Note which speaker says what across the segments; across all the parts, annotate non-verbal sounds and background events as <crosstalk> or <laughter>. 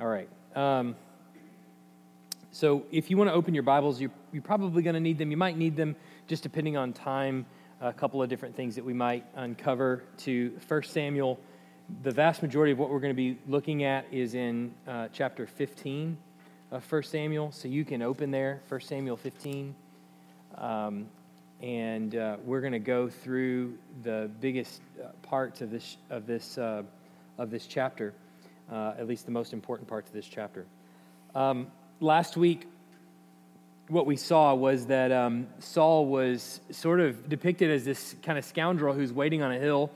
Speaker 1: All right. Um, so if you want to open your Bibles, you're, you're probably going to need them. You might need them just depending on time, a couple of different things that we might uncover to 1 Samuel. The vast majority of what we're going to be looking at is in uh, chapter 15 of 1 Samuel. So you can open there, 1 Samuel 15. Um, and uh, we're going to go through the biggest uh, parts of this, of this, uh, of this chapter uh, at least the most important parts of this chapter. Um, last week, what we saw was that um, Saul was sort of depicted as this kind of scoundrel who's waiting on a hill,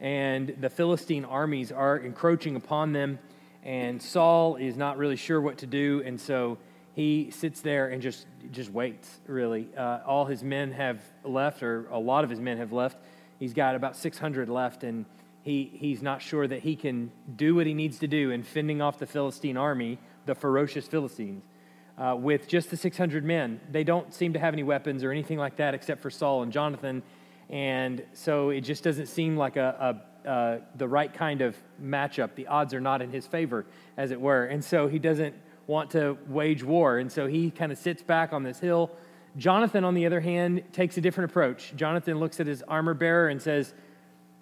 Speaker 1: and the Philistine armies are encroaching upon them, and Saul is not really sure what to do, and so he sits there and just just waits. Really, uh, all his men have left, or a lot of his men have left. He's got about 600 left, and he, he's not sure that he can do what he needs to do in fending off the Philistine army, the ferocious Philistines, uh, with just the 600 men. They don't seem to have any weapons or anything like that except for Saul and Jonathan. And so it just doesn't seem like a, a uh, the right kind of matchup. The odds are not in his favor, as it were. And so he doesn't want to wage war. And so he kind of sits back on this hill. Jonathan, on the other hand, takes a different approach. Jonathan looks at his armor bearer and says,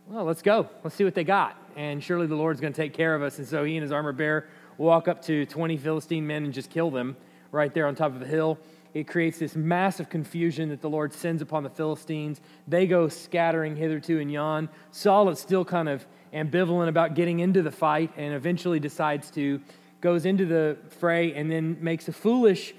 Speaker 1: well, let's go. Let's see what they got. And surely the Lord's going to take care of us. And so he and his armor bearer walk up to 20 Philistine men and just kill them right there on top of the hill. It creates this massive confusion that the Lord sends upon the Philistines. They go scattering hitherto and yon. Saul is still kind of ambivalent about getting into the fight and eventually decides to, goes into the fray and then makes a foolish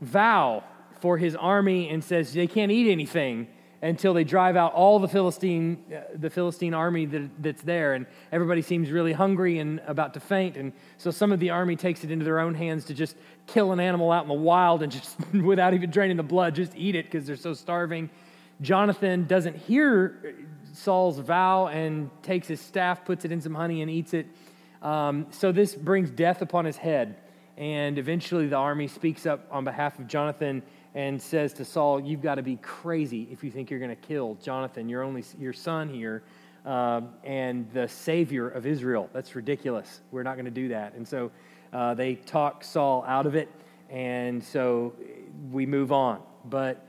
Speaker 1: vow for his army and says they can't eat anything until they drive out all the Philistine, uh, the Philistine army that, that's there. And everybody seems really hungry and about to faint. And so some of the army takes it into their own hands to just kill an animal out in the wild and just, <laughs> without even draining the blood, just eat it because they're so starving. Jonathan doesn't hear Saul's vow and takes his staff, puts it in some honey, and eats it. Um, so this brings death upon his head. And eventually the army speaks up on behalf of Jonathan and says to Saul, You've got to be crazy if you think you're going to kill Jonathan, your only your son here, uh, and the savior of Israel. That's ridiculous. We're not going to do that. And so uh, they talk Saul out of it, and so we move on. But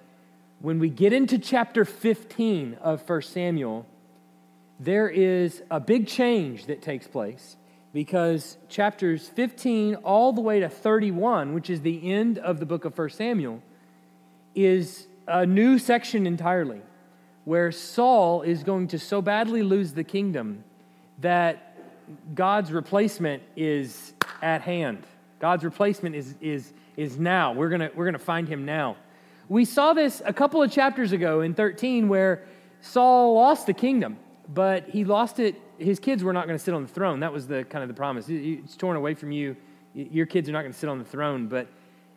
Speaker 1: when we get into chapter 15 of 1 Samuel, there is a big change that takes place because chapters 15 all the way to 31, which is the end of the book of 1 Samuel, is a new section entirely where Saul is going to so badly lose the kingdom that God's replacement is at hand. God's replacement is, is, is now. We're going we're going to find him now. We saw this a couple of chapters ago in 13 where Saul lost the kingdom, but he lost it. His kids were not going to sit on the throne. That was the kind of the promise. It's torn away from you. Your kids are not going to sit on the throne, but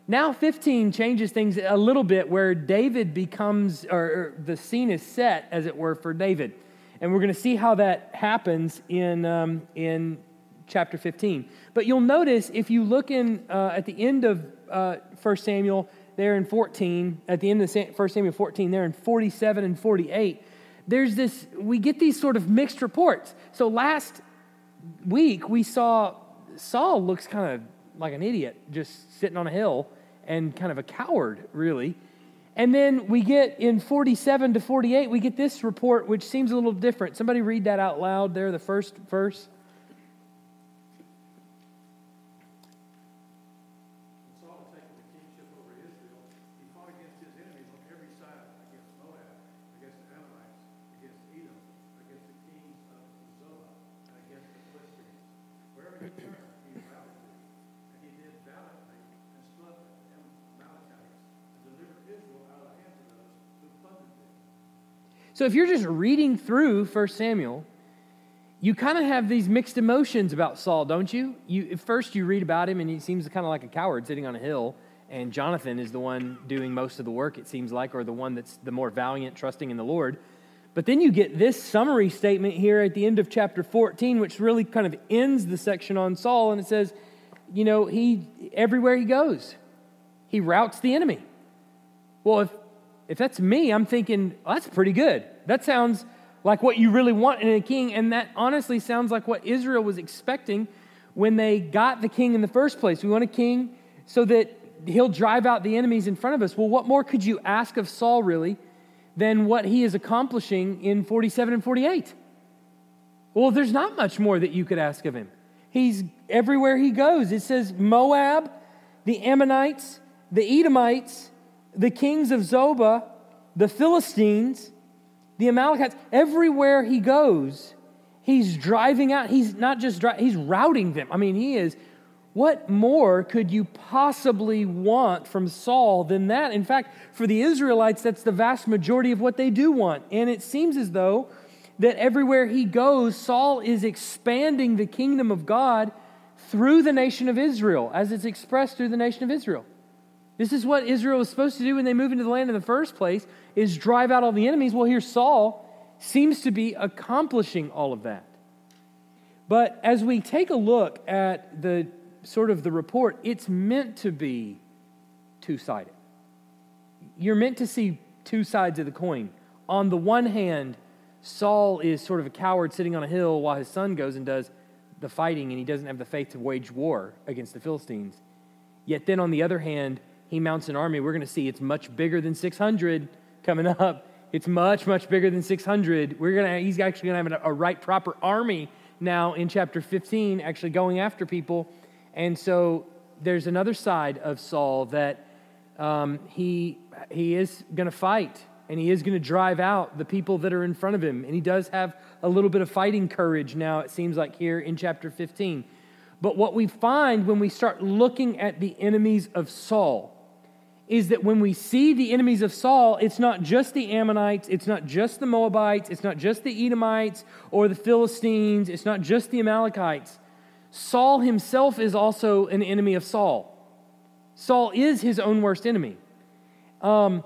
Speaker 1: now, 15 changes things a little bit where David becomes, or, the scene is set, as it were, for David. And we're going to see how that happens in, um, in chapter 15. But you'll notice if you look in uh, at the end of uh, 1 Samuel, there in 14, at the end of 1 Samuel 14, there in 47 and 48, there's this, we get these sort of mixed reports. So last week we saw Saul looks kind of like an idiot, just sitting on a hill and kind of a coward, really. And then we get in 47 to 48, we get this report, which seems a little different. Somebody read that out loud there, the first verse. So if you're just reading through 1 Samuel, you kind of have these mixed emotions about Saul, don't you? you? First, you read about him, and he seems kind of like a coward sitting on a hill, and Jonathan is the one doing most of the work, it seems like, or the one that's the more valiant, trusting in the Lord. But then you get this summary statement here at the end of chapter 14, which really kind of ends the section on Saul, and it says, you know, he everywhere he goes, he routs the enemy. Well, if if that's me, I'm thinking, well, that's pretty good. That sounds like what you really want in a king. And that honestly sounds like what Israel was expecting when they got the king in the first place. We want a king so that he'll drive out the enemies in front of us. Well, what more could you ask of Saul, really, than what he is accomplishing in 47 and 48? Well, there's not much more that you could ask of him. He's everywhere he goes. It says Moab, the Ammonites, the Edomites, the kings of Zobah, the Philistines, the Amalekites. Everywhere he goes, he's driving out. He's not just driving, he's routing them. I mean, he is what more could you possibly want from Saul than that? In fact, for the Israelites, that's the vast majority of what they do want. And it seems as though that everywhere he goes, Saul is expanding the kingdom of God through the nation of Israel, as it's expressed through the nation of Israel. This is what Israel was supposed to do when they moved into the land in the first place, is drive out all the enemies. Well, here Saul seems to be accomplishing all of that. But as we take a look at the sort of the report, it's meant to be two sided. You're meant to see two sides of the coin. On the one hand, Saul is sort of a coward sitting on a hill while his son goes and does the fighting, and he doesn't have the faith to wage war against the Philistines. Yet then, on the other hand, he mounts an army. We're going to see it's much bigger than 600 coming up. It's much, much bigger than 600. We're gonna, he's actually going to have a, right, proper army now in chapter 15, actually going after people. And so there's another side of Saul that um, he, he is going to fight and he is going to drive out the people that are in front of him. And he does have a little bit of fighting courage now, it seems like here in chapter 15. But what we find when we start looking at the enemies of Saul is that when we see the enemies of Saul, it's not just the Ammonites, it's not just the Moabites, it's not just the Edomites or the Philistines, it's not just the Amalekites. Saul himself is also an enemy of Saul. Saul is his own worst enemy. Um,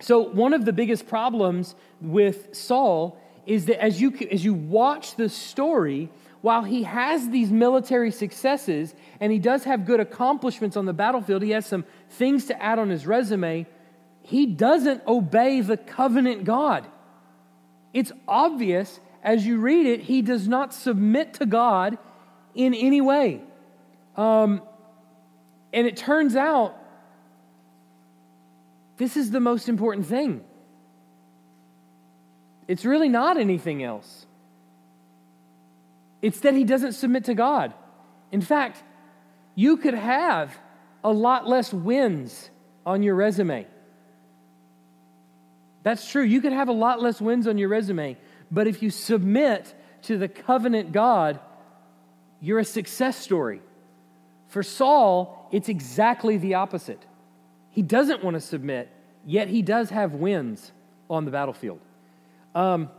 Speaker 1: so, one of the biggest problems with Saul is that as you, as you watch the story, while he has these military successes and he does have good accomplishments on the battlefield, he has some things to add on his resume, he doesn't obey the covenant God. It's obvious as you read it, he does not submit to God in any way. Um, and it turns out this is the most important thing. It's really not anything else. It's that he doesn't submit to God. In fact, you could have a lot less wins on your resume. That's true. You could have a lot less wins on your resume, but if you submit to the covenant God, you're a success story. For Saul, it's exactly the opposite. He doesn't want to submit, yet he does have wins on the battlefield. Um,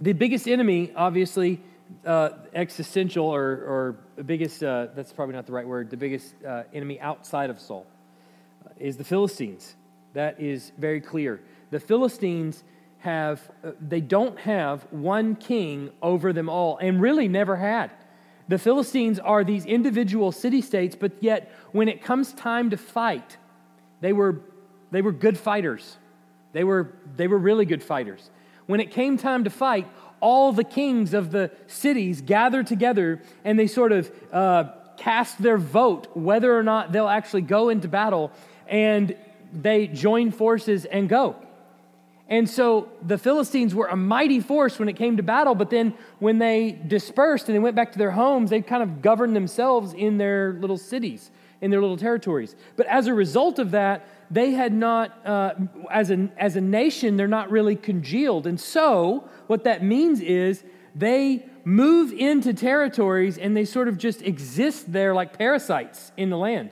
Speaker 1: the biggest enemy, obviously, uh, existential or, or the biggest, uh, that's probably not the right word, the biggest uh, enemy outside of Saul uh, is the Philistines. That is very clear. The Philistines have, uh, they don't have one king over them all, and really never had. The Philistines are these individual city states, but yet when it comes time to fight, they were, they were good fighters. They were, they were really good fighters. When it came time to fight, all the kings of the cities gather together and they sort of uh, cast their vote whether or not they'll actually go into battle, and they join forces and go. And so the Philistines were a mighty force when it came to battle, but then when they dispersed and they went back to their homes, they kind of governed themselves in their little cities, in their little territories. But as a result of that, they had not, uh, as, a, as a nation, they're not really congealed. And so what that means is they move into territories and they sort of just exist there like parasites in the land.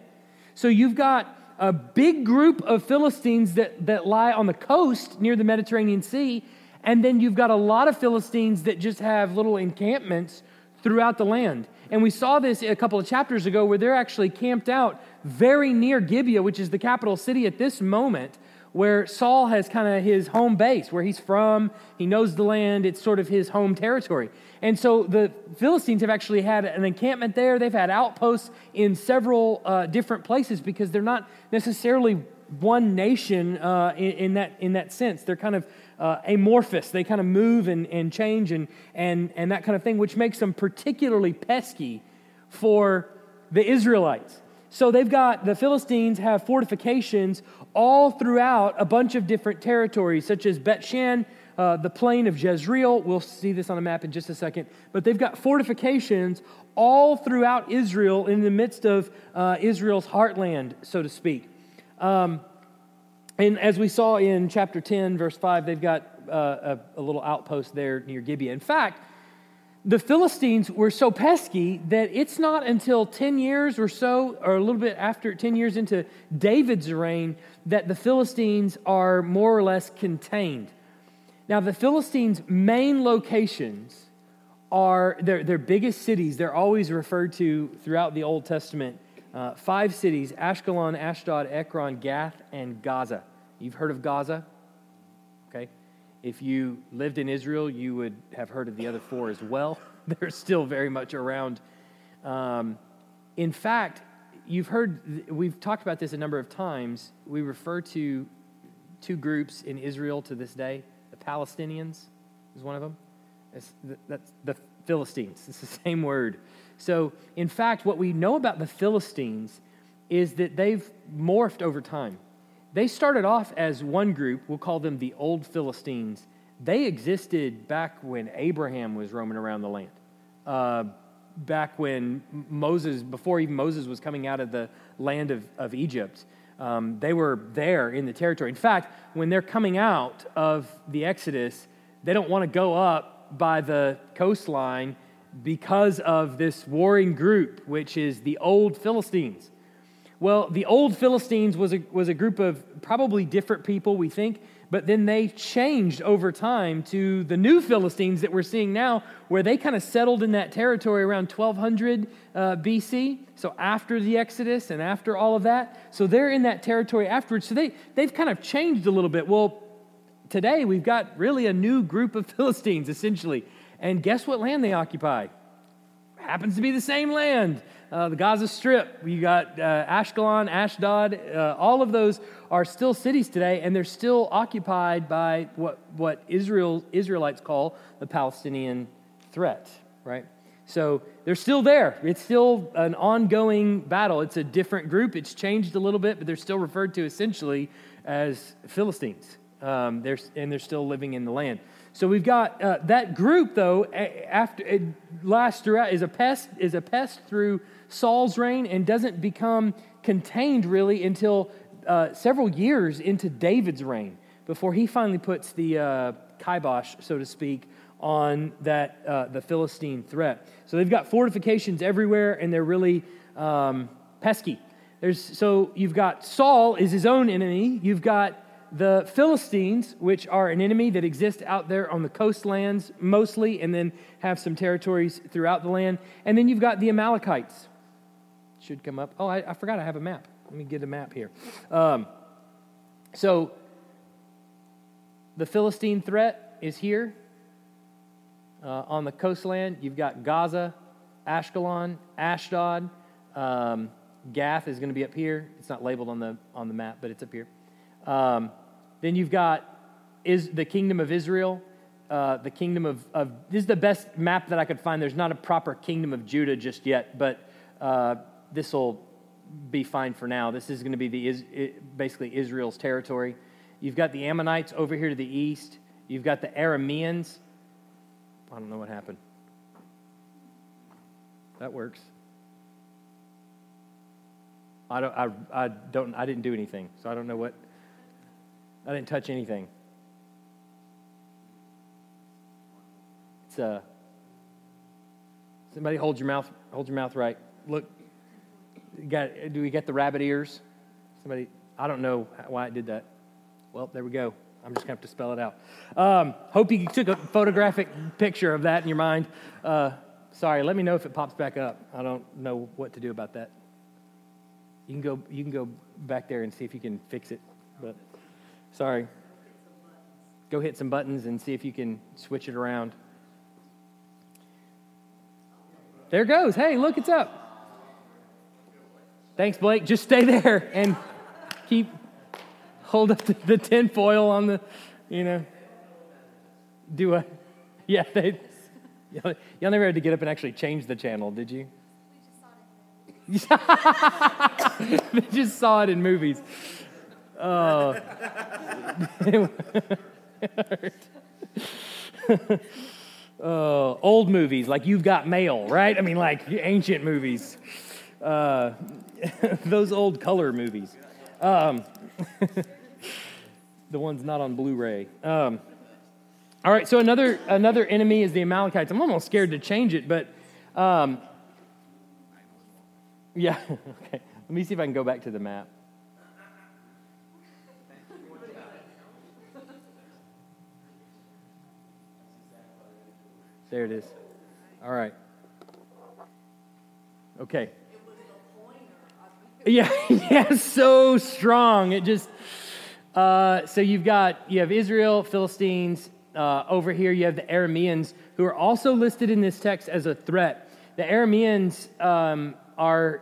Speaker 1: So you've got a big group of Philistines that, that lie on the coast near the Mediterranean Sea. And then you've got a lot of Philistines that just have little encampments throughout the land. And we saw this a couple of chapters ago where they're actually camped out very near Gibeah, which is the capital city at this moment, where Saul has kind of his home base, where he's from. He knows the land, it's sort of his home territory. And so the Philistines have actually had an encampment there. They've had outposts in several uh, different places because they're not necessarily one nation uh, in, in, that, in that sense. They're kind of uh, amorphous. They kind of move and, and change and, and, and that kind of thing, which makes them particularly pesky for the Israelites. So they've got the Philistines have fortifications all throughout a bunch of different territories, such as Bet Shan, uh, the plain of Jezreel. We'll see this on a map in just a second. But they've got fortifications all throughout Israel in the midst of uh, Israel's heartland, so to speak. Um, and as we saw in chapter 10, verse 5, they've got uh, a, a, little outpost there near Gibeah. In fact, the Philistines were so pesky that it's not until 10 years or so, or a little bit after 10 years into David's reign, that the Philistines are more or less contained. Now, the Philistines' main locations are their, their biggest cities. They're always referred to throughout the Old Testament. Uh, five cities Ashkelon, Ashdod, Ekron, Gath, and Gaza. You've heard of Gaza? Okay. If you lived in Israel, you would have heard of the other four as well. <laughs> They're still very much around. Um, in fact, you've heard, we've talked about this a number of times. We refer to two groups in Israel to this day. The Palestinians is one of them. That's the, that's the Philistines. It's the same word. So, in fact, what we know about the Philistines is that they've morphed over time. They started off as one group, we'll call them the Old Philistines. They existed back when Abraham was roaming around the land. Uh, back when Moses, before even Moses was coming out of the land of, of Egypt, um, they were there in the territory. In fact, when they're coming out of the Exodus, they don't want to go up by the coastline because of this warring group, which is the old Philistines. Well, the old Philistines was a, was a group of probably different people, we think, but then they changed over time to the new Philistines that we're seeing now, where they kind of settled in that territory around 1200 uh, BC. So after the Exodus and after all of that. So they're in that territory afterwards. So they, they've kind of changed a little bit. Well, today we've got really a new group of <laughs> Philistines, essentially. And guess what land they occupy? Happens to be the same land. Uh, the Gaza Strip, you got uh, Ashkelon, Ashdod, uh, all of those are still cities today, and they're still occupied by what, what Israel, Israelites call the Palestinian threat, right? So they're still there. It's still an ongoing battle. It's a different group. It's changed a little bit, but they're still referred to essentially as Philistines. Um, they're, and they're still living in the land. So we've got uh, that group, though, after it lasts throughout, is a pest, is a pest through Saul's reign and doesn't become contained really until uh, several years into David's reign before he finally puts the uh, kibosh, so to speak, on that uh, the Philistine threat. So they've got fortifications everywhere, and they're really um, pesky. There's so you've got Saul is his own enemy. You've got the Philistines, which are an enemy that exists out there on the coastlands mostly, and then have some territories throughout the land. And then you've got the Amalekites. Should come up. Oh, I, I forgot I have a map. Let me get a map here. Um, so the Philistine threat is here uh, on the coastland. You've got Gaza, Ashkelon, Ashdod. Um, Gath is going to be up here. It's not labeled on the on the map, but it's up here. Um, then you've got is the kingdom of Israel, uh, the kingdom of, of, this is the best map that I could find. There's not a proper kingdom of Judah just yet, but uh, this will be fine for now. This is going to be the basically Israel's territory. You've got the Ammonites over here to the east. You've got the Arameans. I don't know what happened. That works. I don't. I, I don't. I didn't do anything, so I don't know what. I didn't touch anything. It's uh. Somebody hold your mouth. Hold your mouth right. Look. Got? Do we get the rabbit ears? Somebody. I don't know why I did that. Well, there we go. I'm just going to have to spell it out. Um, hope you took a photographic picture of that in your mind. Uh, sorry, let me know if it pops back up. I don't know what to do about that. You can go. You can go back there and see if you can fix it. But Sorry. Go hit some buttons and see if you can switch it around. There it goes. Hey, look, it's up. Thanks, Blake. Just stay there and keep hold up the, the tin foil on the, you know. Do a, yeah, they, y'all, y'all never had to get up and actually change the channel, did you? <laughs> they just saw it in movies. Oh. <laughs> uh, <laughs> old movies, like You've Got Mail, right? I mean, like ancient movies. Uh, <laughs> those old color movies. Um, the ones not on Blu-ray. Um, all right, so another another enemy is the Amalekites. I'm almost scared to change it, but um, yeah. Okay. Let me see if I can go back to the map. There it is. All right. Okay. Yeah, <laughs> yeah, so strong. It just uh, so you've got you have Israel, Philistines. Uh, over here, you have the Arameans, who are also listed in this text as a threat. The Arameans um, are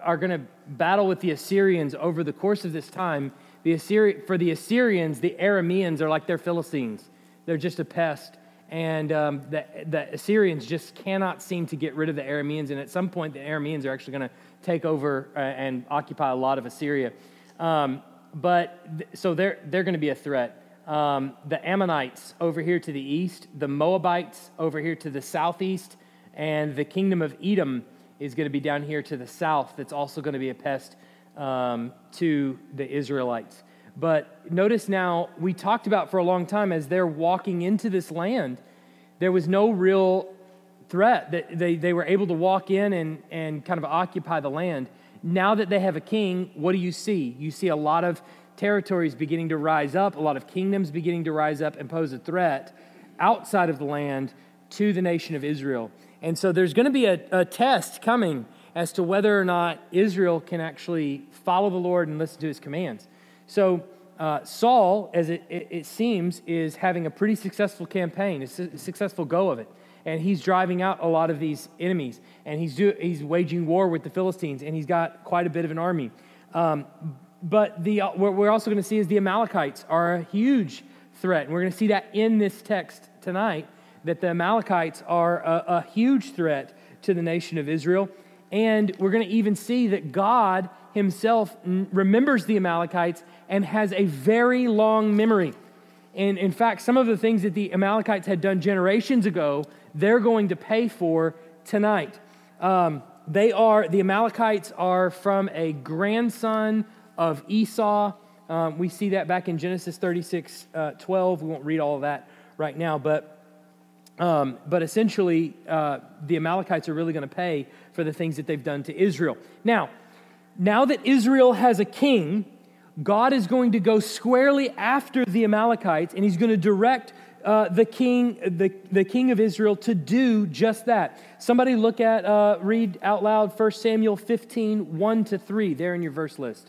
Speaker 1: are going to battle with the Assyrians over the course of this time. The Assyri- for the Assyrians, the Arameans are like their Philistines. They're just a pest and um, the, the, Assyrians just cannot seem to get rid of the Arameans. And at some point, the Arameans are actually going to take over uh, and occupy a lot of Assyria. Um, but th- so they're, they're going to be a threat. Um, the Ammonites over here to the east, the Moabites over here to the southeast, and the kingdom of Edom is going to be down here to the south. That's also going to be a pest um, to the Israelites. But notice now, we talked about for a long time as they're walking into this land, there was no real threat that they, they were able to walk in and, and kind of occupy the land. Now that they have a king, what do you see? You see a lot of territories beginning to rise up, a lot of kingdoms beginning to rise up and pose a threat outside of the land to the nation of Israel. And so there's going to be a, a test coming as to whether or not Israel can actually follow the Lord and listen to his commands. So, uh, Saul, as it, it, it, seems, is having a pretty successful campaign, a su- successful go of it. And he's driving out a lot of these enemies. And he's, do, he's waging war with the Philistines. And he's got quite a bit of an army. Um, but the, uh, what we're also going to see is the Amalekites are a huge threat. And we're going to see that in this text tonight, that the Amalekites are a, a huge threat to the nation of Israel. And we're going to even see that God himself remembers the Amalekites and has a very long memory. And in fact, some of the things that the Amalekites had done generations ago, they're going to pay for tonight. Um, they are, the Amalekites are from a grandson of Esau. Um, we see that back in Genesis 36 uh, 12. We won't read all of that right now, but um, but essentially, uh, the Amalekites are really going to pay for the things that they've done to Israel. Now, now that Israel has a king, God is going to go squarely after the Amalekites, and he's going to direct uh, the king, the, the king of Israel, to do just that. Somebody look at, uh, read out loud 1 Samuel 15, 1 to 3, there in your verse list.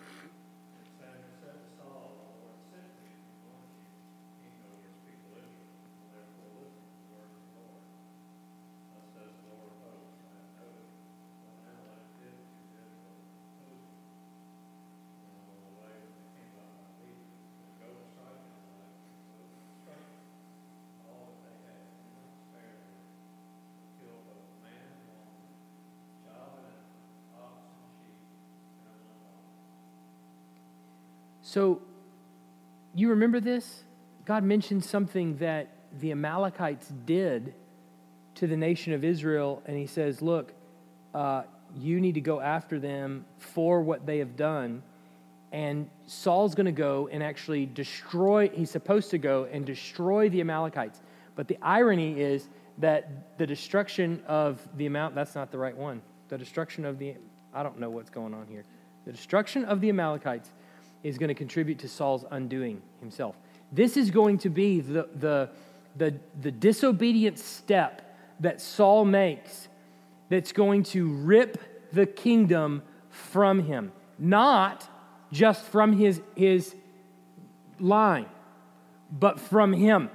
Speaker 1: So, you remember this? God mentioned something that the Amalekites did to the nation of Israel, and he says, Look, uh, you need to go after them for what they have done. And Saul's going to go and actually destroy, he's supposed to go and destroy the Amalekites. But the irony is that the destruction of the amount, that's not the right one. The destruction of the, I don't know what's going on here. The destruction of the Amalekites is going to contribute to Saul's undoing himself. This is going to be the, the, the, the disobedient step that Saul makes that's going to rip the kingdom from him, not just from his, his line, but from him.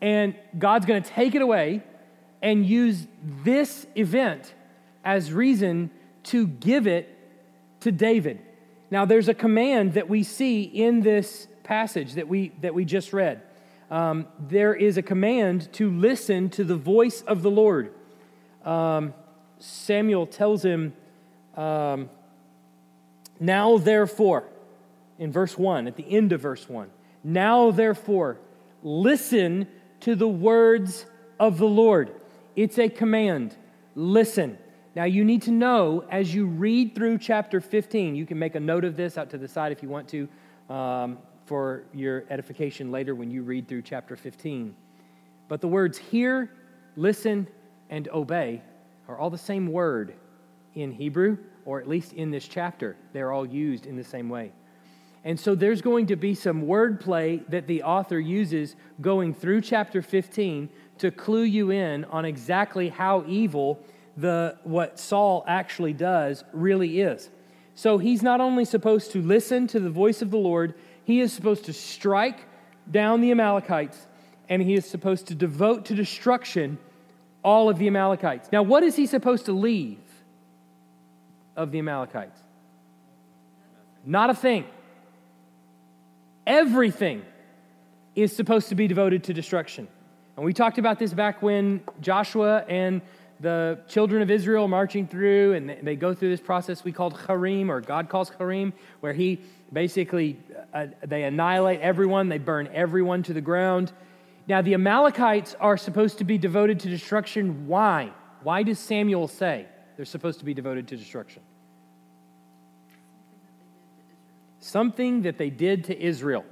Speaker 1: And God's going to take it away and use this event as reason to give it to David. Now, there's a command that we see in this passage that we, that we just read. um, there is a command to listen to the voice of the Lord. Um, Samuel tells him, um, Now therefore, in verse 1, at the end of verse 1, now therefore, listen to the words of the Lord. It's a command. Listen. Now, you need to know as you read through chapter 15, you can make a note of this out to the side if you want to um, for your edification later when you read through chapter 15. But the words hear, listen, and obey are all the same word in Hebrew, or at least in this chapter. They're all used in the same way. And so there's going to be some wordplay that the author uses going through chapter 15 to clue you in on exactly how evil the, what Saul actually does really is. So he's not only supposed to listen to the voice of the Lord, he is supposed to strike down the Amalekites, and he is supposed to devote to destruction all of the Amalekites. Now, what is he supposed to leave of the Amalekites? Not a thing. Everything is supposed to be devoted to destruction. And we talked about this back when Joshua and the children of Israel marching through, and they go through this process we called herem, or God calls herem, where He basically uh, they annihilate everyone, they burn everyone to the ground. Now, the Amalekites are supposed to be devoted to destruction. Why? Why does Samuel say they're supposed to be devoted to destruction? Something that they did to Israel.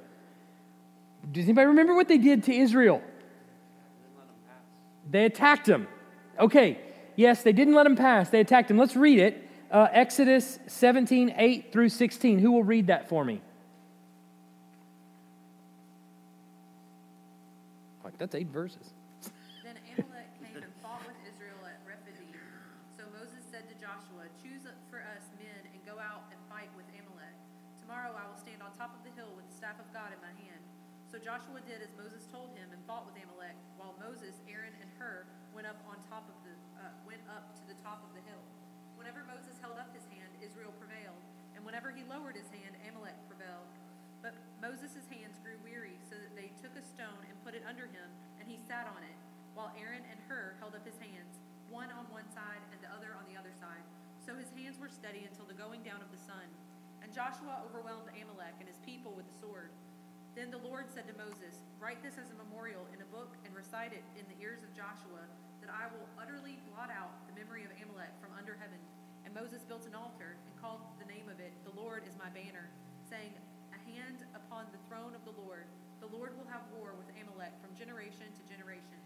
Speaker 1: Does anybody remember what they did to Israel? They attacked them. Okay, yes, they didn't let him pass. They attacked him. Let's read it. Uh, Exodus 17, 8 through 16. Who will read that for me? Like, that's eight verses.
Speaker 2: Then Amalek came and fought with Israel at Rephidim. So Moses said to Joshua, Choose for us men and go out and fight with Amalek. Tomorrow I will stand on top of the hill with the staff of God in my hand. So Joshua did as Moses told him and fought with Amalek, while Moses, went up on top of the uh, went up to the top of the hill. Whenever Moses held up his hand, Israel prevailed, and whenever he lowered his hand, Amalek prevailed. But Moses' hands grew weary, so that they took a stone and put it under him, and he sat on it, while Aaron and Hur held up his hands, one on one side and the other on the other side. So his hands were steady until the going down of the sun. And Joshua overwhelmed Amalek and his people with the sword. Then the Lord said to Moses, Write this as a memorial in a book and recite it in the ears of Joshua, that I will utterly blot out the memory of Amalek from under heaven. And Moses built an altar and called the name of it, The Lord is my banner, saying, A hand upon the throne of the Lord. The Lord will have war with Amalek from generation to generation.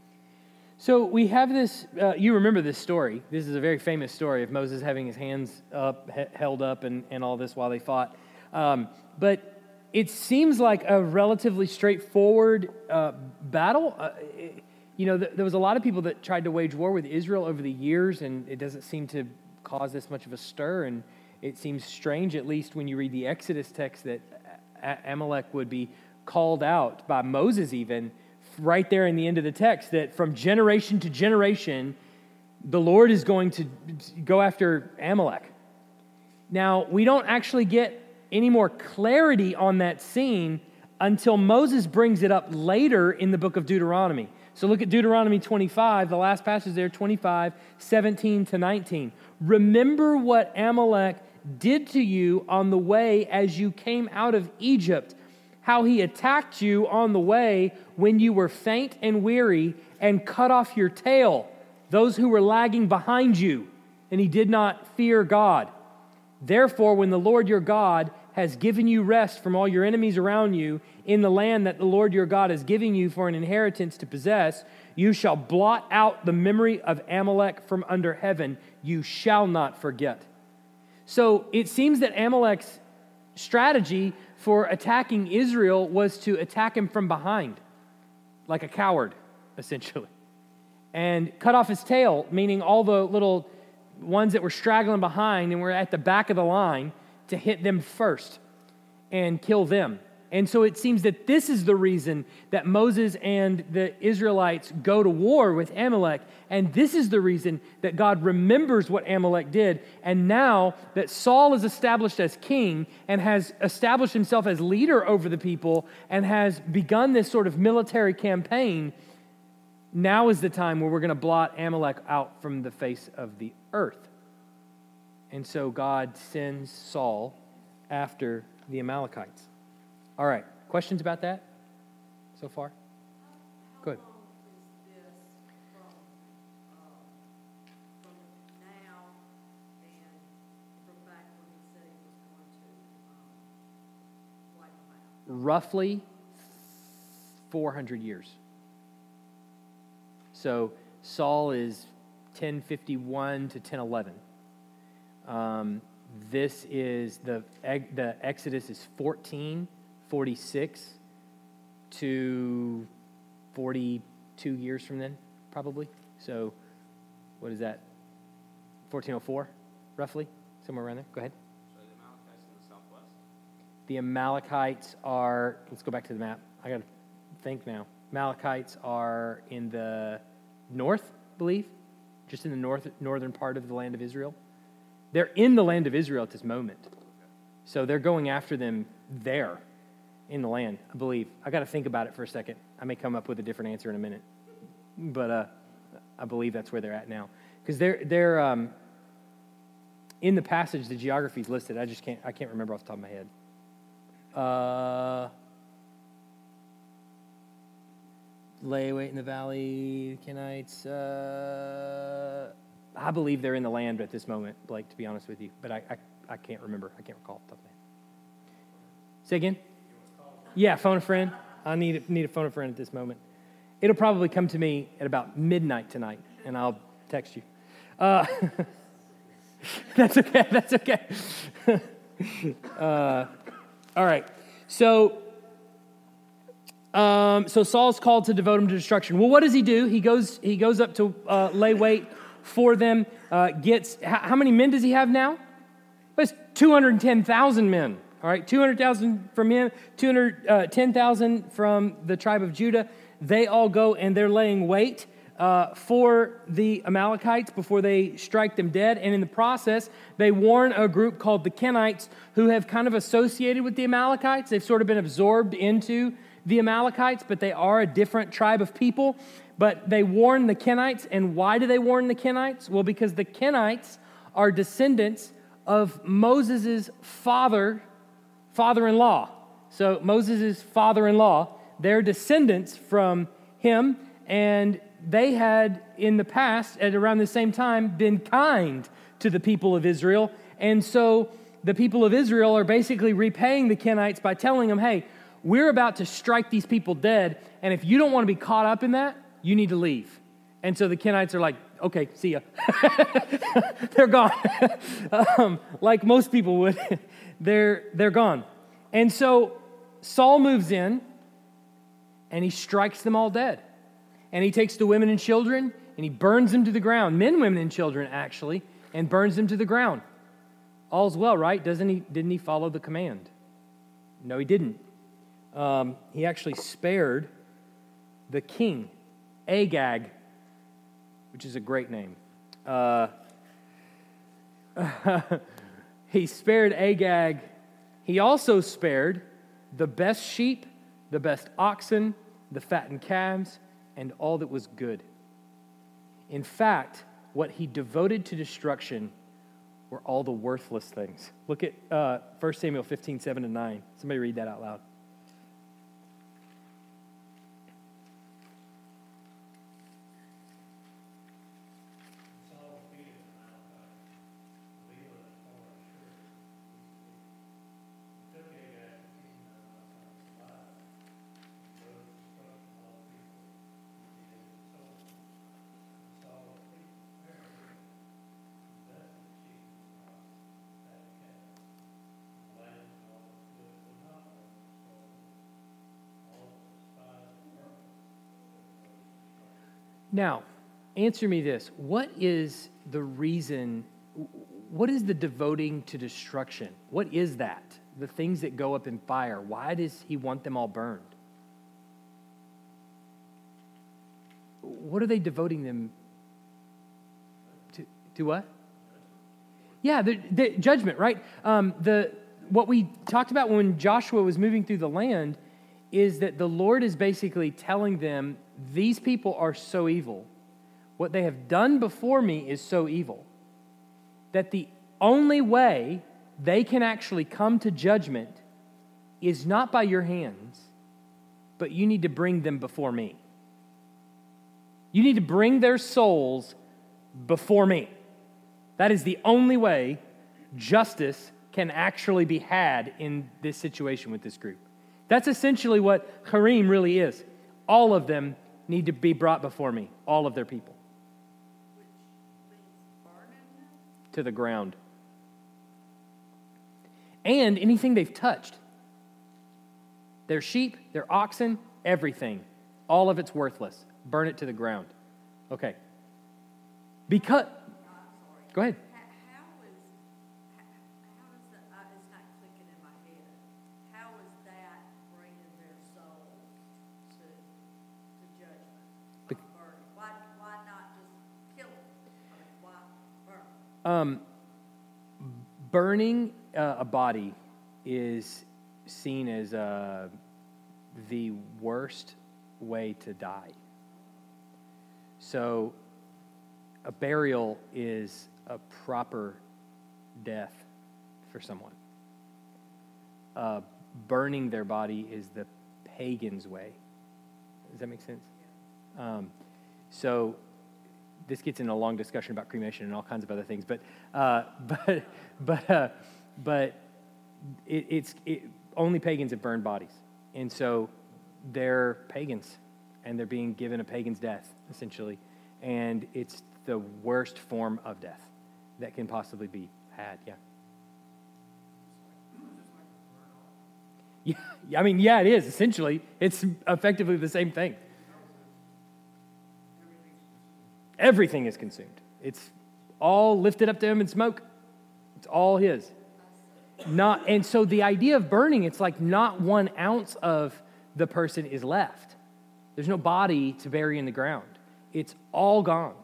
Speaker 1: So we have this, uh, you remember this story. This is a very famous story of Moses having his hands up, he- held up, and, and all this while they fought. Um, but it seems like a relatively straightforward uh, battle. Uh, it, you know, th- there was a lot of people that tried to wage war with Israel over the years, and it doesn't seem to cause this much of a stir. And it seems strange, at least when you read the Exodus text, that a- Amalek would be called out by Moses, even right there in the end of the text, that from generation to generation, the Lord is going to go after Amalek. Now, we don't actually get any more clarity on that scene until Moses brings it up later in the book of Deuteronomy. So look at Deuteronomy 25, the last passage there, 25, 17 to 19. Remember what Amalek did to you on the way as you came out of Egypt, how he attacked you on the way when you were faint and weary and cut off your tail, those who were lagging behind you, and he did not fear God. Therefore, when the Lord your God has given you rest from all your enemies around you in the land that the Lord your God is giving you for an inheritance to possess, you shall blot out the memory of Amalek from under heaven. You shall not forget. So it seems that Amalek's strategy for attacking Israel was to attack him from behind, like a coward, essentially, and cut off his tail, meaning all the little ones that were straggling behind and were at the back of the line to hit them first and kill them. And so it seems that this is the reason that Moses and the Israelites go to war with Amalek. And this is the reason that God remembers what Amalek did. And now that Saul is established as king and has established himself as leader over the people and has begun this sort of military campaign, now is the time where we're going to blot Amalek out from the face of the earth. And so God sends Saul after the Amalekites. All right, questions about that so far? Good. Roughly 400 years. So Saul is 1051 to 1011. Um, this is the, the Exodus is 1446 to 42 years from then, probably. So, what is that? 1404, roughly? Somewhere around there? Go ahead.
Speaker 3: The Amalekites in the southwest?
Speaker 1: The Amalekites are, let's go back to the map. I got to think now. Amalekites are in the north, I believe, just in the north, northern part of the land of Israel. They're in the land of Israel at this moment. So they're going after them there in the land, I believe. I got to think about it for a second. I may come up with a different answer in a minute. But uh, I believe that's where they're at now. Because they're, they're um, in the passage, the geography is listed. I just can't, I can't remember off the top of my head. Uh, lay wait in the valley, Kenites. Uh, I believe they're in the land at this moment, Blake, to be honest with you, but I, I, I can't remember. I can't recall off the top of my head. Say again? Yeah, phone a friend. I need, need a phone a friend at this moment. It'll probably come to me at about midnight tonight, and I'll text you. Uh, <laughs> that's okay. That's okay. <laughs> uh, all right. So, um, so Saul's called to devote him to destruction. Well, what does he do? He goes. He goes up to uh, lay wait for them. Uh, gets how, how, many men does he have now? It's two hundred ten thousand men. All right, two hundred thousand from him, two hundred ten thousand uh, from the tribe of Judah. They all go and they're laying wait. Uh, for the Amalekites before they strike them dead. And in the process, they warn a group called the Kenites who have kind of associated with the Amalekites. They've sort of been absorbed into the Amalekites, but they are a different tribe of people. But they warn the Kenites. And why do they warn the Kenites? Well, because the Kenites are descendants of Moses' father, father-in-law. So Moses' father-in-law, they're descendants from him, and they had in the past, at around the same time, been kind to the people of Israel. And so the people of Israel are basically repaying the Kenites by telling them, hey, we're about to strike these people dead, and if you don't want to be caught up in that, you need to leave. And so the Kenites are like, okay, see ya. <laughs> they're gone. <laughs> um, like most people would, <laughs> they're, they're gone. And so Saul moves in and he strikes them all dead. And he takes the women and children and he burns them to the ground. Men, women, and children, actually, and burns them to the ground. All's well, right? Doesn't he, didn't he follow the command? No, he didn't. Um, he actually spared the king Agag, which is a great name. Uh, <laughs> he spared Agag. He also spared the best sheep, the best oxen, the fattened calves, and all that was good. In fact, what he devoted to destruction were all the worthless things. Look at uh, 1 Samuel 15, 7 and 9. Somebody read that out loud. Now, answer me this. What is the reason, what is the devoting to destruction? What is that? the things that go up in fire, why does he want them all burned? What are they devoting them to? To what? Yeah, the, the judgment, right? Um, the what we talked about when Joshua was moving through the land is that the Lord is basically telling them, These people are so evil. What they have done before me is so evil that the only way they can actually come to judgment is not by your hands, but you need to bring them before me. You need to bring their souls before me. That is the only way justice can actually be had in this situation with this group. That's essentially what herem really is. All of them need to be brought before me, all of their people. To the ground. And anything they've touched their sheep, their oxen, everything. All of it's worthless. Burn it to the ground. Okay. Because. Go ahead. Um, burning uh, a body is seen as uh, the worst way to die. So, a burial is a proper death for someone. Uh, burning their body is the pagan's way. Does that make sense? Um, so, this gets into a long discussion about cremation and all kinds of other things, but uh, <laughs> but but uh, but it, it's it, only pagans have burned bodies, and so they're pagans, and they're being given a pagan's death essentially, and it's the worst form of death that can possibly be had. Yeah. <laughs> Yeah, I mean, yeah, it is essentially. It's effectively the same thing. Everything is consumed. It's all lifted up to him in smoke. It's all his. Not and so the idea of burning, it's like not one ounce of the person is left. There's no body to bury in the ground. It's all gone.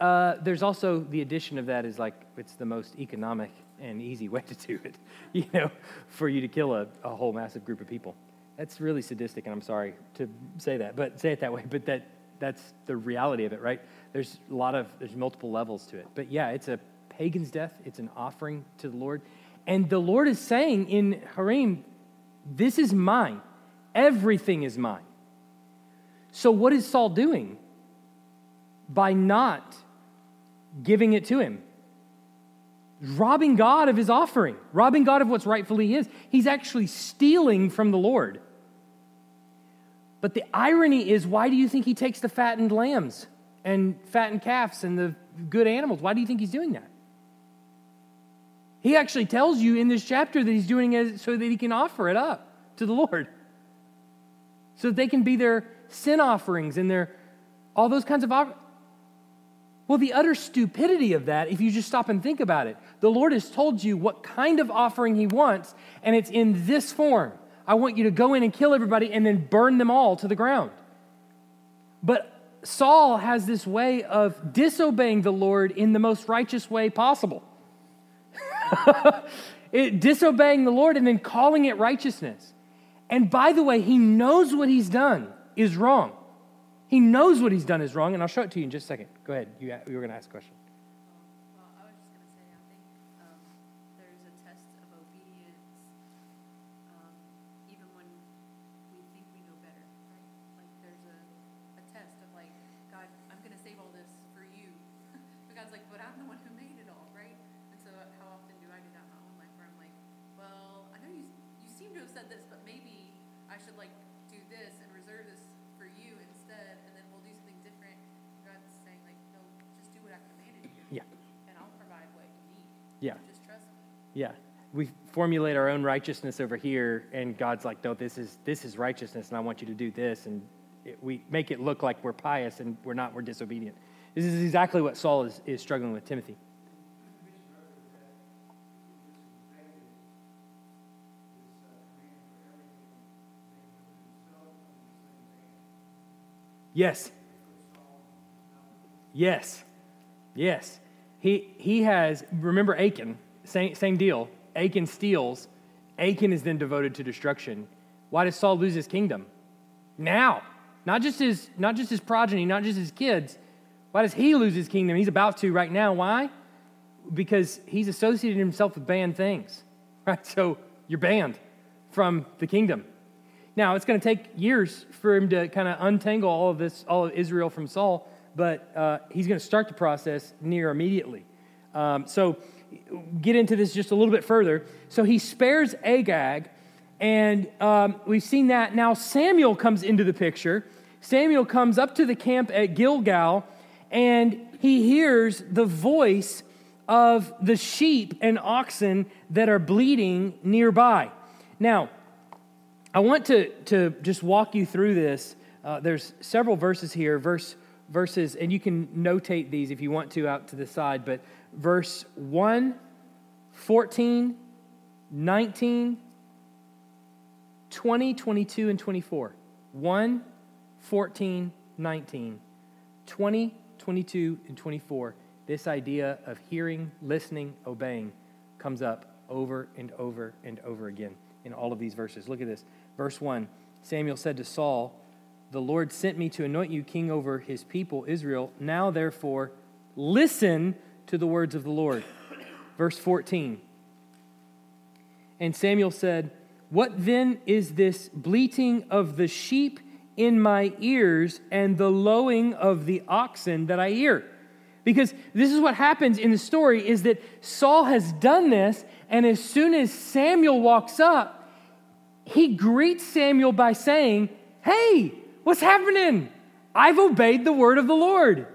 Speaker 1: Uh, there's also the addition of that is like it's the most economic and easy <laughs> way to do it, you know, for you to kill a, a whole massive group of people. That's really sadistic, and I'm sorry to say that, but say it that way. But that that's the reality of it, right? There's a lot of there's multiple levels to it. But yeah, it's a pagan's death. It's an offering to the Lord, and the Lord is saying in herem, "This is mine. Everything is mine." So what is Saul doing by not giving it to him? robbing God of his offering, robbing God of what's rightfully his. He's actually stealing from the Lord. But the irony is, why do you think he takes the fattened lambs and fattened calves and the good animals? Why do you think he's doing that? He actually tells you in this chapter that he's doing it so that he can offer it up to the Lord. So that they can be their sin offerings and their all those kinds of offerings. Well, the utter stupidity of that, if you just stop and think about it, the Lord has told you what kind of offering He wants, and it's in this form. I want you to go in and kill everybody and then burn them all to the ground. But Saul has this way of disobeying the Lord in the most righteous way possible. <laughs> it, disobeying the Lord and then calling it righteousness. And by the way, he knows what he's done is wrong. He knows what he's done is wrong, and I'll show it to you in just a second. Go ahead. You, you were going to ask a question. formulate our own righteousness over here, and God's like, no, this is this is righteousness, and I want you to do this, and it, we make it look like we're pious and we're not, we're disobedient. This is exactly what Saul is, is struggling with Timothy. Yes. Yes. Yes. He, he has, remember Achan, same, same deal. Achan steals. Achan is then devoted to destruction. Why does Saul lose his kingdom? Now. Not just his, not just his progeny, not just his kids. Why does he lose his kingdom? He's about to right now. Why? Because he's associated himself with banned things. <laughs> Right? So you're banned from the kingdom. Now, it's going to take years for him to kind of untangle all of this, all of Israel from Saul, but uh, he's going to start the process near immediately. Um, so, get into this just a little bit further. So, he spares Agag, and um, we've seen that. Now, Samuel comes into the picture. Samuel comes up to the camp at Gilgal, and he hears the voice of the sheep and oxen that are bleeding nearby. Now, I want to, to just walk you through this. Uh, there's several verses here, verse, verses, and you can notate these if you want to out to the side, but verse 1, 14, 19, 20, 22, and 24. 1, 14, 19, 20, 22, and 24 this idea of hearing, listening, obeying comes up over and over and over again in all of these verses. Look at this. Verse 1 Samuel said to Saul, The Lord sent me to anoint you king over his people, Israel. Now, therefore, listen to the words of the Lord. Verse 14 And Samuel said, What then is this bleating of the sheep in my ears and the lowing of the oxen that I hear? Because this is what happens in the story is that Saul has done this, and as soon as Samuel walks up, he greets Samuel by saying, Hey, what's happening? I've obeyed the word of the Lord.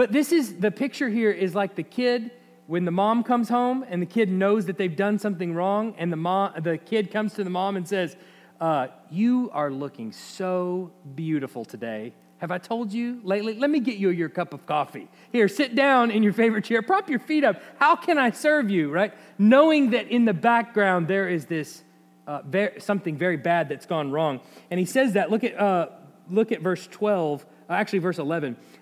Speaker 1: But this is the picture here is like the kid when the mom comes home and the kid knows that they've done something wrong, and the, mom, the kid comes to the mom and says, uh, You are looking so beautiful today. Have I told you lately? Let me get you your cup of coffee. Here, sit down in your favorite chair, prop your feet up. How can I serve you, right? Knowing that in the background there is this uh, something very bad that's gone wrong. And he says that. Look at, uh, look at verse 12, uh, actually, verse 11.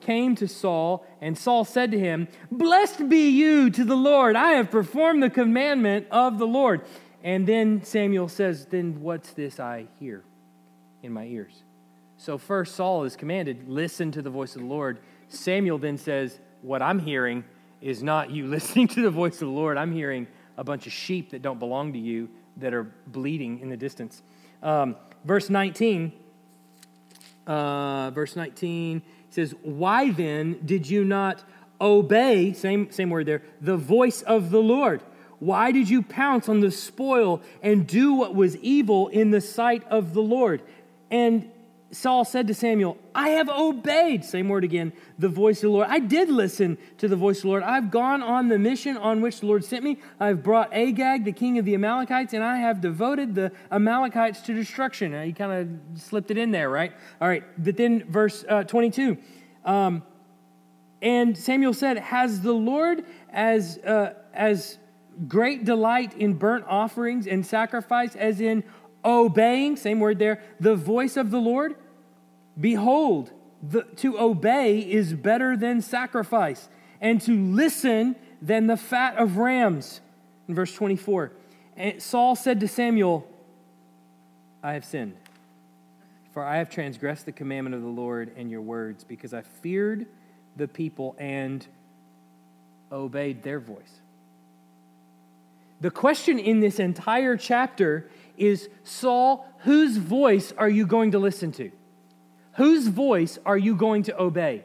Speaker 1: came to Saul, and Saul said to him, Blessed be you to the Lord. I have performed the commandment of the Lord. And then Samuel says, Then what's this I hear in my ears? So, first, Saul is commanded, listen to the voice of the Lord. Samuel then says, What I'm hearing is not you <laughs> listening to the voice of the Lord. I'm hearing a bunch of sheep that don't belong to you that are bleeding in the distance. Um, verse 19, uh, verse 19 says, Why then did you not obey, same, same word there, the voice of the Lord? Why did you pounce on the spoil and do what was evil in the sight of the Lord? And Saul said to Samuel, I have obeyed, same word again, the voice of the Lord. I did listen to the voice of the Lord. I've gone on the mission on which the Lord sent me. I've brought Agag, the king of the Amalekites, and I have devoted the Amalekites to destruction. Now, you kind of slipped it in there, right? All right, but then verse uh, 22. Um, and Samuel said, Has the Lord as, uh, as great delight in burnt offerings and sacrifice as in obeying, same word there, the voice of the Lord, behold, the, to obey is better than sacrifice, and to listen than the fat of rams. In verse 24, and Saul said to Samuel, I have sinned, for I have transgressed the commandment of the Lord and your words, because I feared the people and obeyed their voice. The question in this entire chapter is Saul, whose voice are you going to listen to? Whose voice are you going to obey?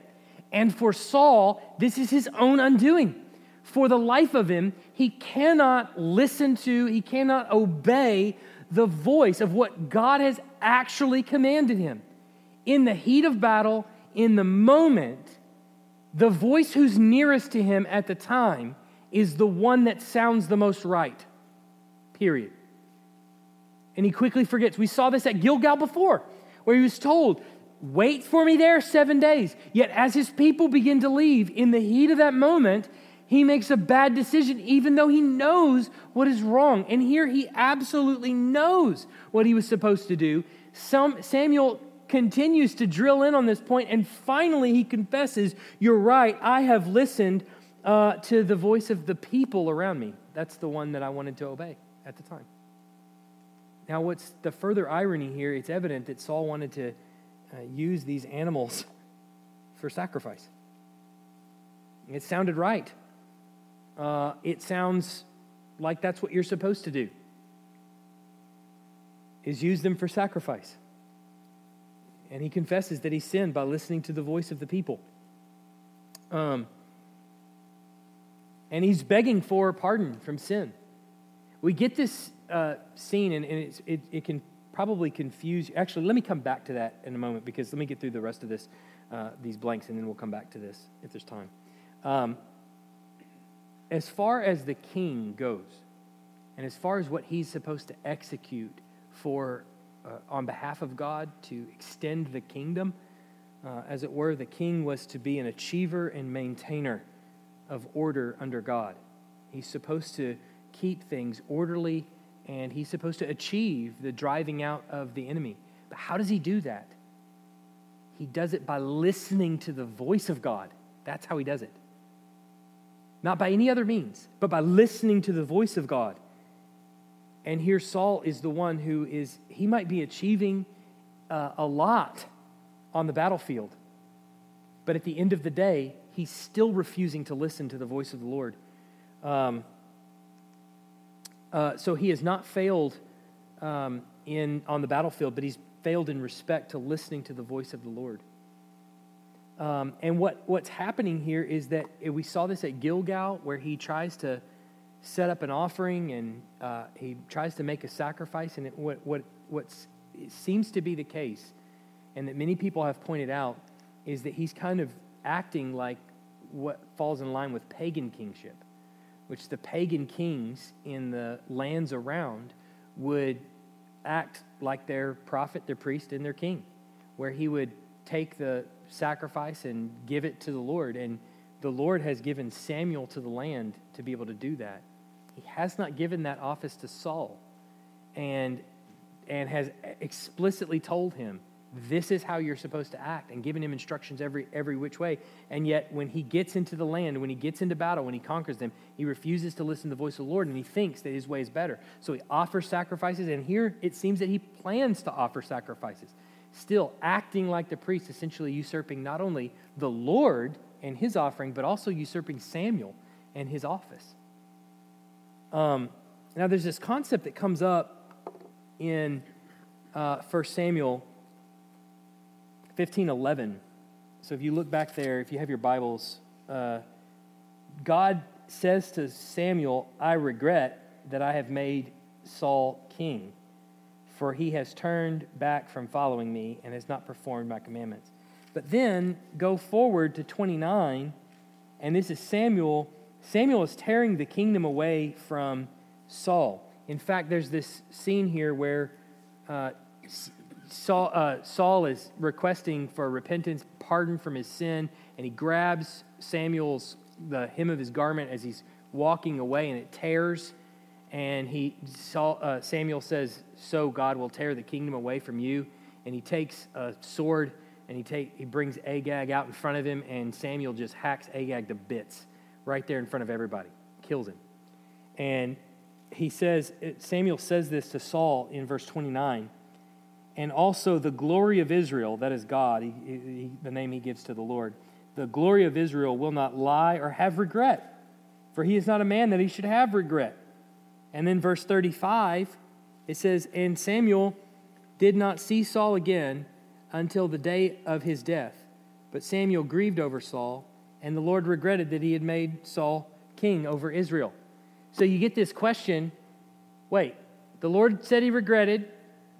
Speaker 1: And for Saul, this is his own undoing. For the life of him, he cannot listen to, he cannot obey the voice of what God has actually commanded him. In the heat of battle, in the moment, the voice who's nearest to him at the time is the one that sounds the most right. Period. And he quickly forgets. We saw this at Gilgal before, where he was told, Wait for me there seven days. Yet, as his people begin to leave, in the heat of that moment, he makes a bad decision, even though he knows what is wrong. And here he absolutely knows what he was supposed to do. Some, Samuel continues to drill in on this point, and finally he confesses, You're right, I have listened uh, to the voice of the people around me. That's the one that I wanted to obey at the time. Now, what's the further irony here? It's evident that Saul wanted to uh, use these animals for sacrifice. It sounded right. Uh, it sounds like that's what you're supposed to do is use them for sacrifice and he confesses that he sinned by listening to the voice of the people um, and he's begging for pardon from sin we get this uh, scene and, and it, it can probably confuse you. Actually, let me come back to that in a moment because let me get through the rest of this, uh, these blanks, and then we'll come back to this if there's time. Um, as far as the king goes, and as far as what he's supposed to execute for uh, on behalf of God to extend the kingdom, uh, as it were, the king was to be an achiever and maintainer of order under God. He's supposed to keep things orderly and he's supposed to achieve the driving out of the enemy. But how does he do that? He does it by listening to the voice of God. That's how he does it. Not by any other means, but by listening to the voice of God. And here Saul is the one who is, he might be achieving uh, a lot on the battlefield, but at the end of the day, he's still refusing to listen to the voice of the Lord. Um, uh, so he has not failed um, in, on the battlefield, but he's failed in respect to listening to the voice of the Lord. Um, and what, what's happening here is that we saw this at Gilgal, where he tries to set up an offering and uh, he tries to make a sacrifice. And it, what, what what's, seems to be the case, and that many people have pointed out, is that he's kind of acting like what falls in line with pagan kingship which the pagan kings in the lands around would act like their prophet, their priest, and their king, where he would take the sacrifice and give it to the Lord. And the Lord has given Samuel to the land to be able to do that. He has not given that office to Saul and, and has explicitly told him this is how you're supposed to act and giving him instructions every every which way. And yet when he gets into the land when he gets into battle when he conquers them he refuses to listen to the voice of the lord and he thinks that his way is better. So he offers sacrifices and here it seems that he plans to offer sacrifices still acting like the priest essentially usurping not only the lord and his offering but also usurping samuel and his office. Um, now there's this concept that comes up in uh, 1 samuel 1511. So if you look back there, if you have your Bibles, uh, God says to Samuel, I regret that I have made Saul king, for he has turned back from following me and has not performed my commandments. But then go forward to 29, and this is Samuel. Samuel is tearing the kingdom away from Saul. In fact, there's this scene here where uh, Saul, uh, Saul is requesting for repentance, pardon from his sin, and he grabs Samuel's the hem of his garment as he's walking away, and it tears. And he Saul, uh, Samuel says, "So God will tear the kingdom away from you." And he takes a sword and he take he brings Agag out in front of him, and Samuel just hacks Agag to bits right there in front of everybody, kills him. And he says, Samuel says this to Saul in verse 29 and also the glory of Israel, that is God, he, he, the name he gives to the Lord. The glory of Israel will not lie or have regret, for he is not a man that he should have regret. And then verse 35, it says, And Samuel did not see Saul again until the day of his death. But Samuel grieved over Saul, and the Lord regretted that he had made Saul king over Israel. So you get this question wait, the Lord said he regretted,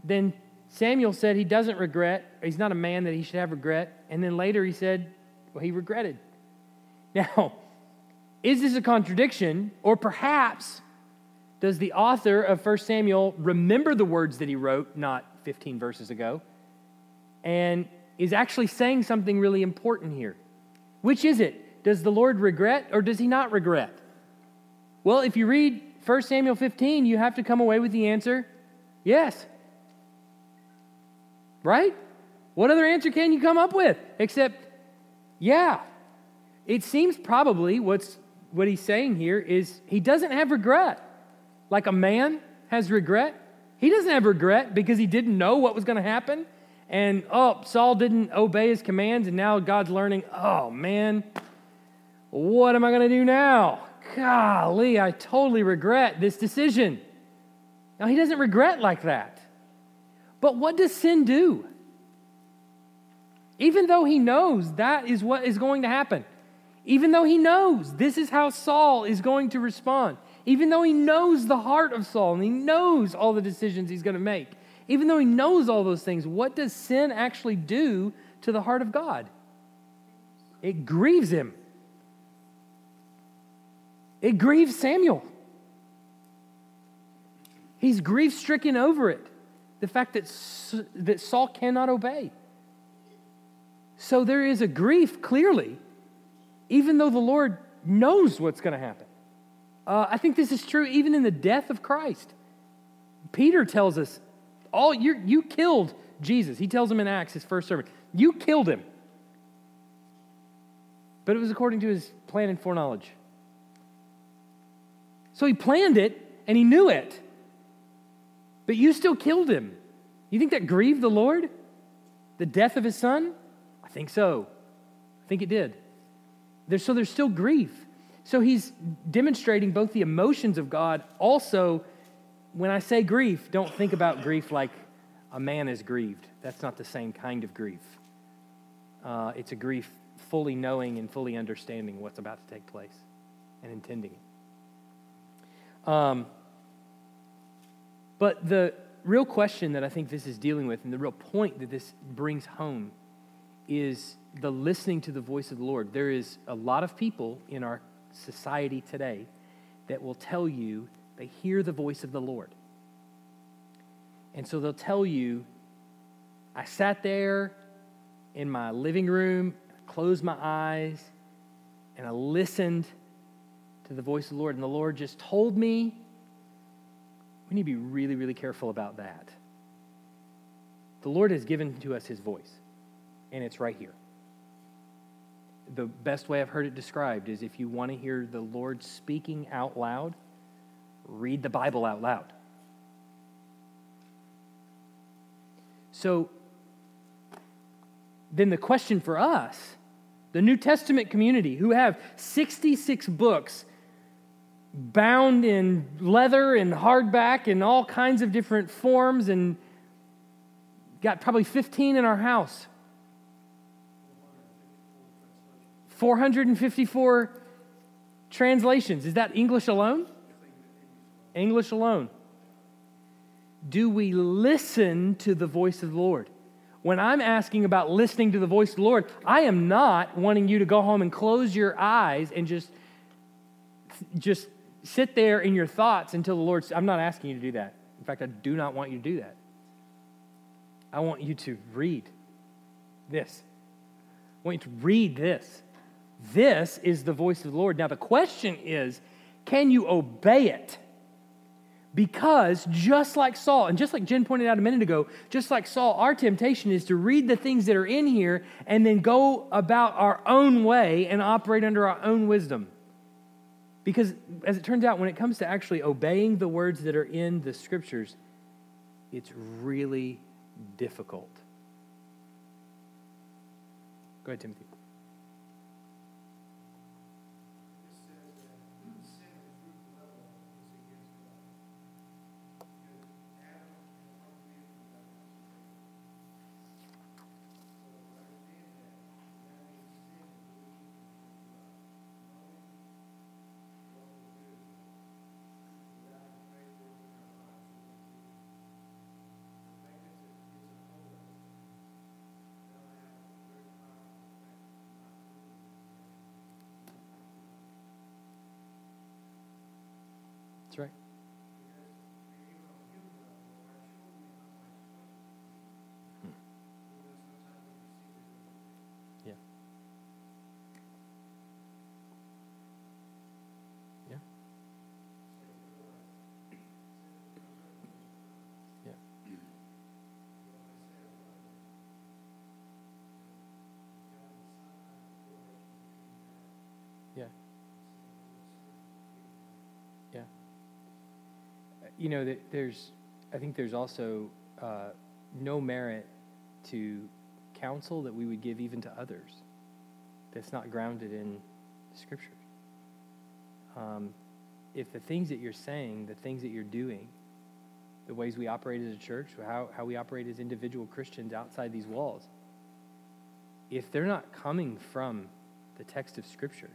Speaker 1: then Samuel said he doesn't regret, he's not a man that he should have regret, And then later he said, well, he regretted. <laughs> Now, is this a contradiction? Or perhaps does the author of 1 Samuel remember the words that he wrote not 15 verses ago and is actually saying something really important here? Which is it? Does the Lord regret or does he not regret? Well, if you read 1 Samuel 15, you have to come away with the answer yes. Right? What other answer can you come up with except yeah? It seems probably what's what he's saying here is he doesn't have regret. Like a man has regret. He doesn't have regret because he didn't know what was going to happen. And oh, Saul didn't obey his commands, and now God's learning, oh man, what am I going to do now? Golly, I totally regret this decision. Now, he doesn't regret like that. But what does sin do? Even though he knows that is what is going to happen, even though he knows this is how Saul is going to respond, even though he knows the heart of Saul and he knows all the decisions he's going to make, even though he knows all those things, what does sin actually do to the heart of God? It grieves him. It grieves Samuel. He's grief stricken over it. The fact that, that Saul cannot obey. So there is a grief, clearly, even though the Lord knows what's going to happen. Uh, I think this is true even in the death of Christ. Peter tells us, all you you killed Jesus. He tells him in Acts, his first sermon, you killed him. But it was according to his plan and foreknowledge. So he planned it and he knew it. But you still killed him. You think that grieved the Lord? The death of his son? I think so. I think it did. There's, so there's still grief. So he's demonstrating both the emotions of God. Also, when I say grief, don't think about grief like a man is grieved. That's not the same kind of grief. Uh, it's a grief fully knowing and fully understanding what's about to take place and intending it. Um, but the real question that I think this is dealing with, and the real point that this brings home, is the listening to the voice of the Lord. There is a lot of people in our society today that will tell you they hear the voice of the Lord. And so they'll tell you, I sat there in my living room, closed my eyes, and I listened to the voice of the Lord. And the Lord just told me, we need to be really, really careful about that. The Lord has given to us his voice, and it's right here the best way I've heard it described is if you want to hear the Lord speaking out loud, read the Bible out loud. So then the question for us, the New Testament community who have 66 books bound in leather and hardback and all kinds of different forms and got probably 15 in our house 454 translations. Is that English alone? English alone. Do we listen to the voice of the Lord? When I'm asking about listening to the voice of the Lord, I am not wanting you to go home and close your eyes and just just sit there in your thoughts until the Lord I'm not asking you to do that. In fact, I do not want you to do that. I want you to read this. I want you to read this. This is the voice of the Lord. Now, the question is can you obey it? Because just like Saul, and just like Jen pointed out a minute ago, just like Saul, our temptation is to read the things that are in here and then go about our own way and operate under our own wisdom. Because as it turns out, when it comes to actually obeying the words that are in the scriptures, it's really difficult. Go ahead, Timothy. You know, that there's, I think there's also uh, no merit to counsel that we would give even to others that's not grounded in Scripture. Um, if the things that you're saying, the things that you're doing, the ways we operate as a church, how, how we operate as individual Christians outside these walls, if they're not coming from the text of Scripture,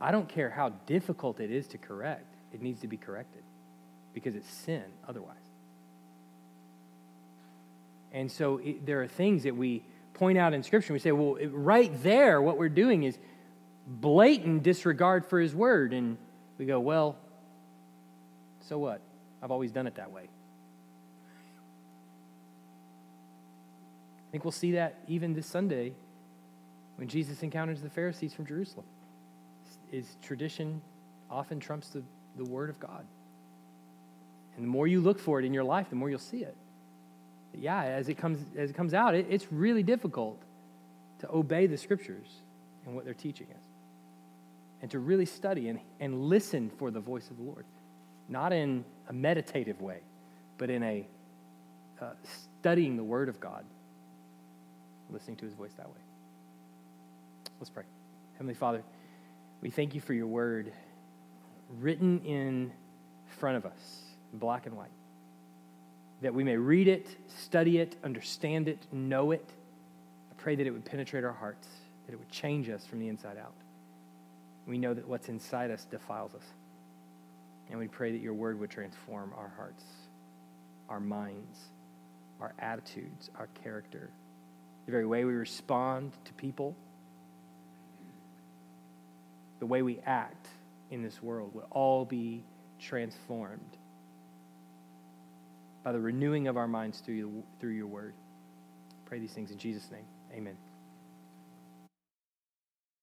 Speaker 1: I don't care how difficult it is to correct, it needs to be corrected because it's sin otherwise. And so it, there are things that we point out in Scripture. We say, well, it, right there, what we're doing is blatant disregard for His Word. And we go, well, so what? I've always done it that way. I think we'll see that even this Sunday when Jesus encounters the Pharisees from Jerusalem. Is tradition often trumps the, the Word of God. And the more you look for it in your life, the more you'll see it. But yeah, as it comes, as it comes out, it, it's really difficult to obey the Scriptures and what they're teaching us. And to really study and, and listen for the voice of the Lord. Not in a meditative way, but in a uh, studying the Word of God listening to his voice that way. Let's pray. Heavenly Father, we thank you for your word written in front of us, black and white, that we may read it, study it, understand it, know it. I pray that it would penetrate our hearts, that it would change us from the inside out. We know that what's inside us defiles us. And we pray that your word would transform our hearts, our minds, our attitudes, our character the very way we respond to people, the way we act in this world would all be transformed by the renewing of our minds through, through your word. pray these things in Jesus' name. Amen.